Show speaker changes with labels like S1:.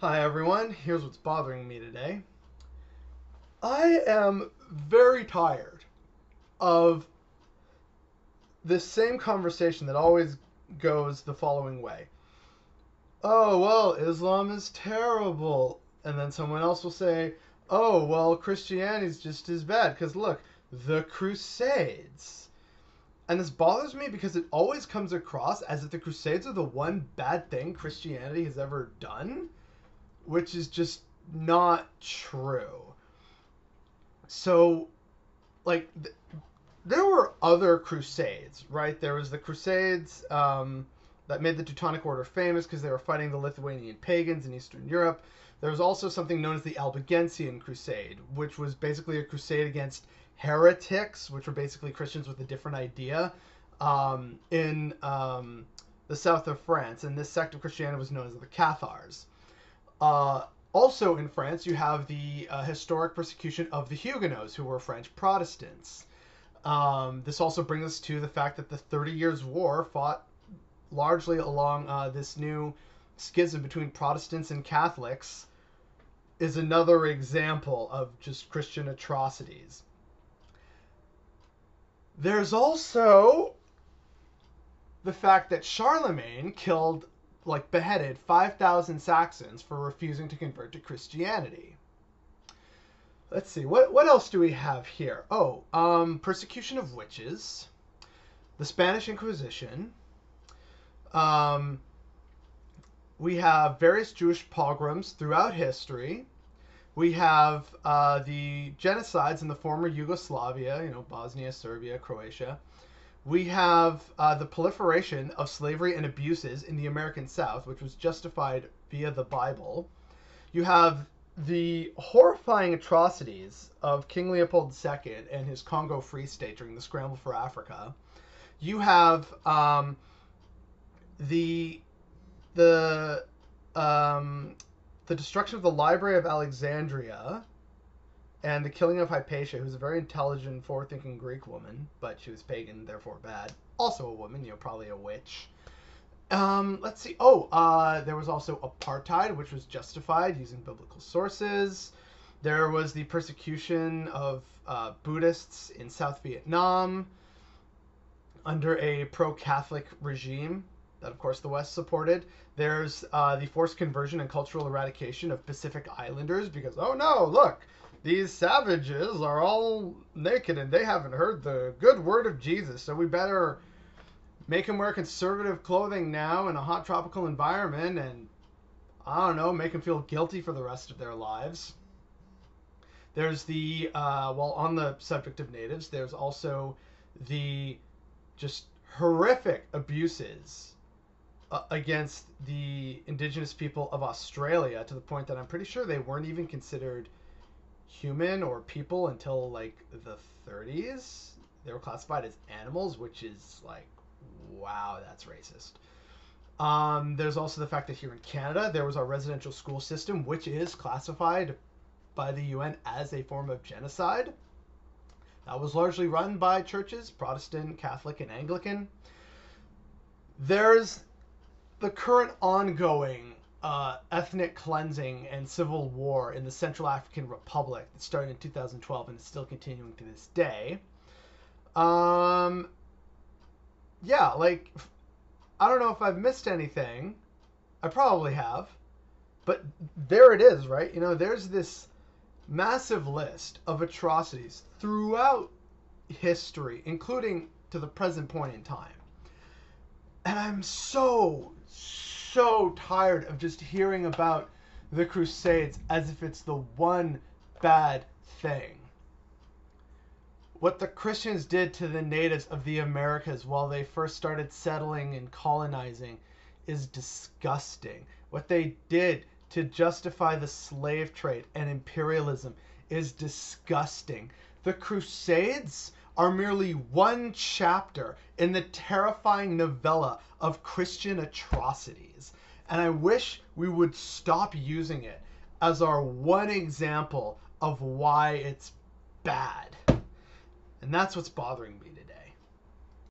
S1: Hi everyone, here's what's bothering me today. I am very tired of this same conversation that always goes the following way. Oh, well, Islam is terrible. And then someone else will say, oh, well, Christianity's just as bad. Because look, the Crusades. And this bothers me because it always comes across as if the Crusades are the one bad thing Christianity has ever done which is just not true. So, like, th- there were other crusades, right? There was the crusades um, that made the Teutonic Order famous because they were fighting the Lithuanian pagans in Eastern Europe. There was also something known as the Albigensian Crusade, which was basically a crusade against heretics, which were basically Christians with a different idea, um, in um, the south of France. And this sect of Christianity was known as the Cathars. Uh, also in France, you have the uh, historic persecution of the Huguenots, who were French Protestants. Um, this also brings us to the fact that the Thirty Years' War fought largely along uh, this new schism between Protestants and Catholics, is another example of just Christian atrocities. There's also the fact that Charlemagne killed like beheaded 5,000 Saxons for refusing to convert to Christianity. Let's see, what, what else do we have here? Oh, um, persecution of witches, the Spanish Inquisition. Um, we have various Jewish pogroms throughout history. We have uh, the genocides in the former Yugoslavia, you know, Bosnia, Serbia, Croatia. We have uh, the proliferation of slavery and abuses in the American South, which was justified via the Bible. You have the horrifying atrocities of King Leopold II and his Congo Free State during the scramble for Africa. You have um, the the um, the destruction of the Library of Alexandria, and the killing of Hypatia, who's a very intelligent, forward-thinking Greek woman, but she was pagan, therefore bad. Also a woman, you know, probably a witch. Um, let's see. Oh, uh, there was also apartheid, which was justified using biblical sources. There was the persecution of uh, Buddhists in South Vietnam under a pro-Catholic regime that, of course, the West supported. There's uh, the forced conversion and cultural eradication of Pacific Islanders because, oh no, look, these savages are all naked and they haven't heard the good word of Jesus. So we better make them wear conservative clothing now in a hot tropical environment and I don't know, make them feel guilty for the rest of their lives. There's the, uh, well, on the subject of natives, there's also the just horrific abuses uh, against the indigenous people of Australia to the point that I'm pretty sure they weren't even considered human or people until like the 30s. They were classified as animals, which is like, wow, that's racist. Um, there's also the fact that here in Canada, there was our residential school system, which is classified by the UN as a form of genocide. That was largely run by churches, Protestant, Catholic, and Anglican. There's the current ongoing uh, ethnic cleansing and civil war in the Central African Republic that started in 2012 and is still continuing to this day. Um, yeah, like, I don't know if I've missed anything. I probably have. But there it is, right? You know, there's this massive list of atrocities throughout history, including to the present point in time. And I'm so, so tired of just hearing about the Crusades as if it's the one bad thing. What the Christians did to the natives of the Americas while they first started settling and colonizing is disgusting. What they did to justify the slave trade and imperialism is disgusting. The Crusades are merely one chapter in the terrifying novella of Christian atrocities. And I wish we would stop using it as our one example of why it's bad. And that's what's bothering me today.